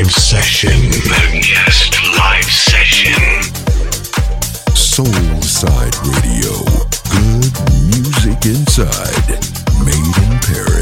Live Session. Moonguest Live Session. Soulside Radio. Good music inside. Made in Paris.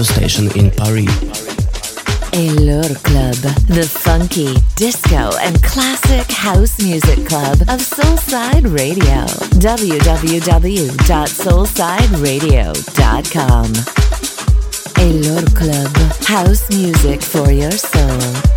radio station in Paris. Allure Club, the funky, disco, and classic house music club of Soulside Radio. www.soulsideradio.com. Allure Club, house music for your soul.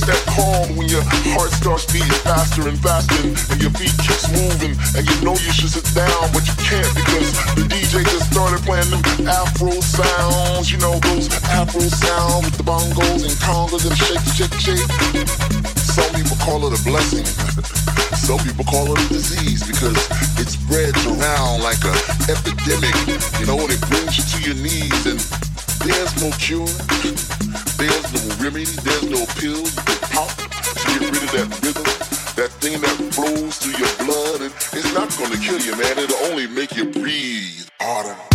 step that calm when your heart starts beating faster and faster and your feet keeps moving and you know you should sit down, but you can't because the DJ just started playing them Afro sounds. You know those Afro sounds with the bongos and congas and shake, shake, shake. Some people call it a blessing. Some people call it a disease because it spreads around like an epidemic, you know, and it brings you to your knees and there's no cure. There's no remedy, there's no pill to pop to get rid of that rhythm, that thing that flows through your blood. And it's not gonna kill you, man. It'll only make you breathe harder.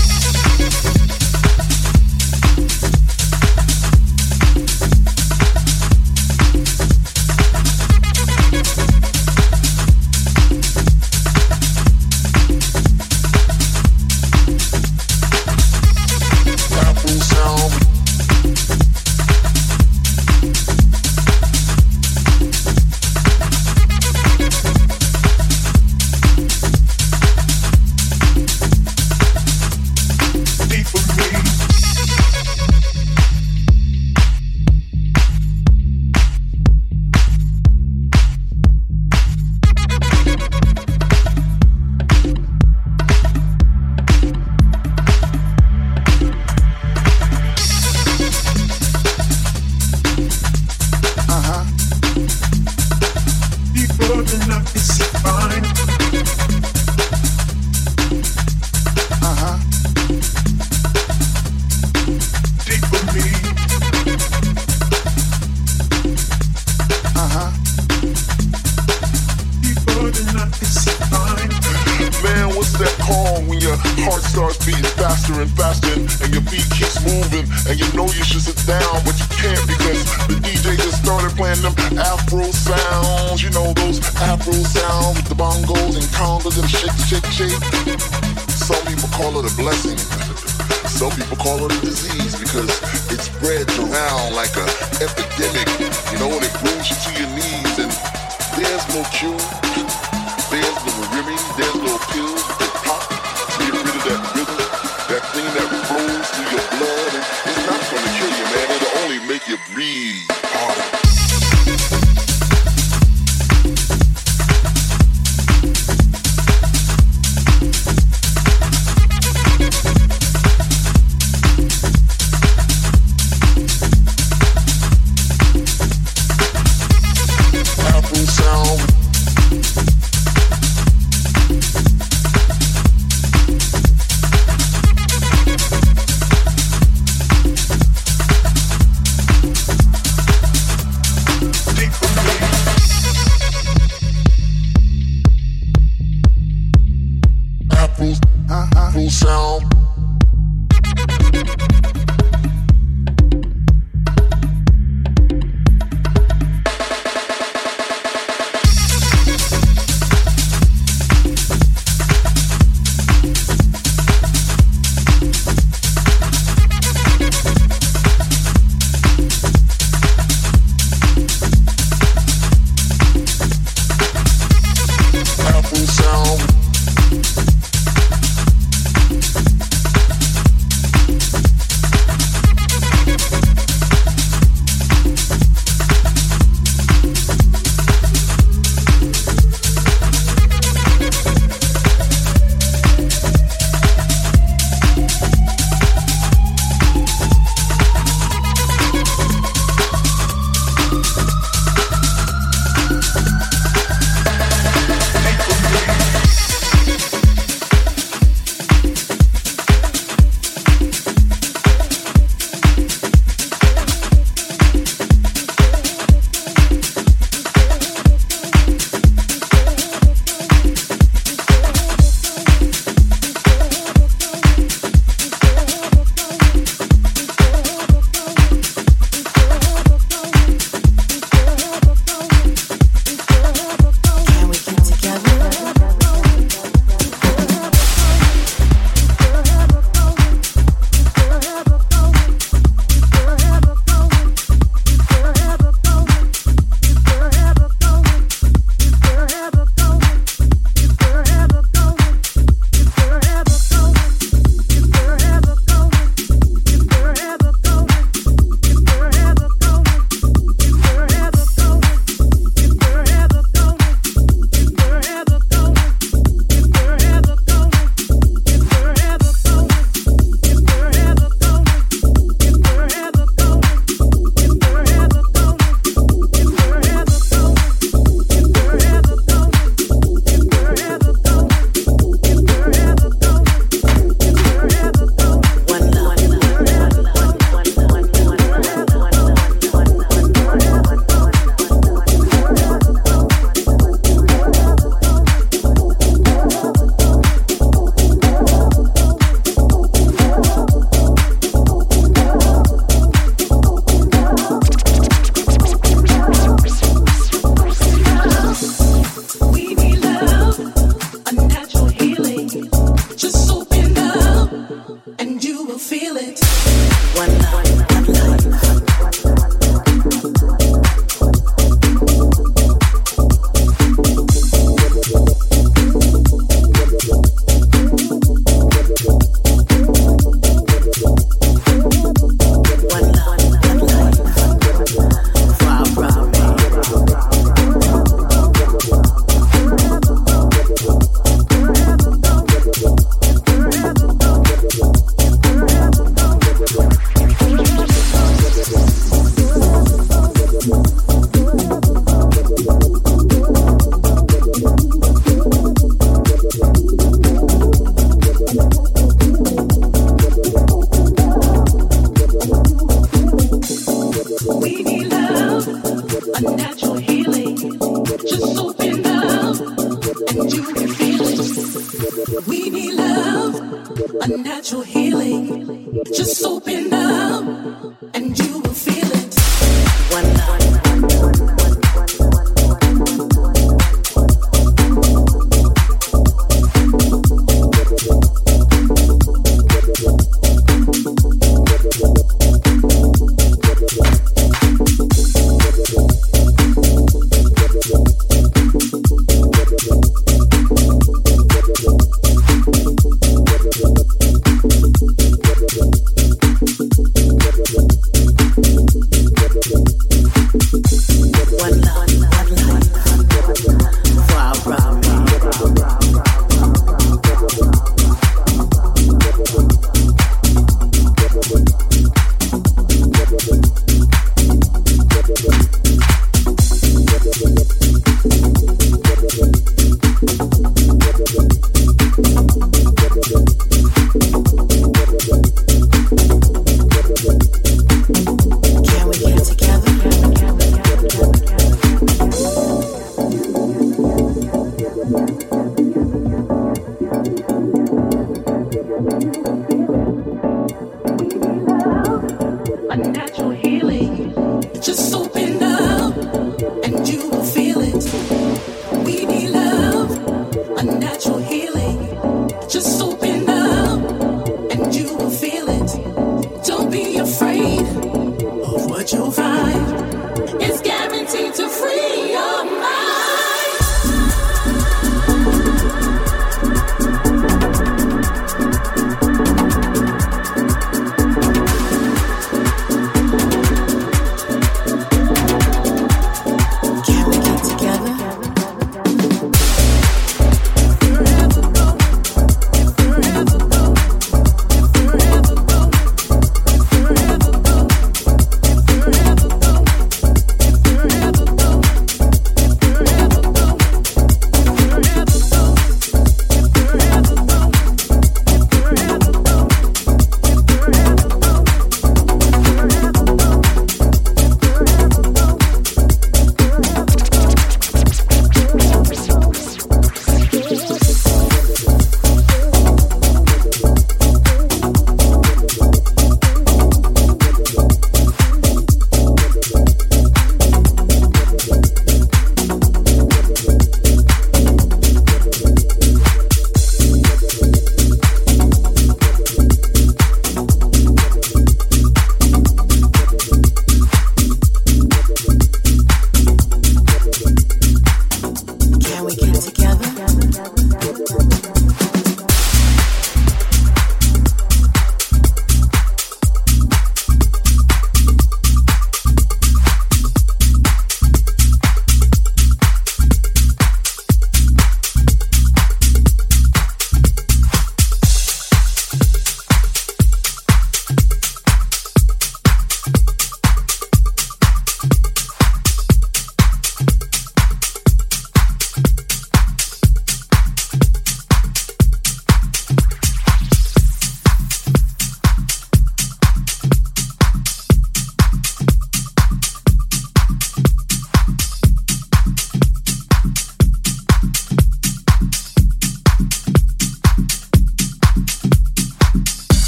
moving and your feet keeps moving and you know you should sit down, but you can't because the DJ just started playing them Afro sounds. You know those Afro sounds with the bongos and congas and shake, shake, shake. Some people call it a blessing. Some people call it a disease because it spreads around like a epidemic. You know, and it grows you to your knees and there's no cure.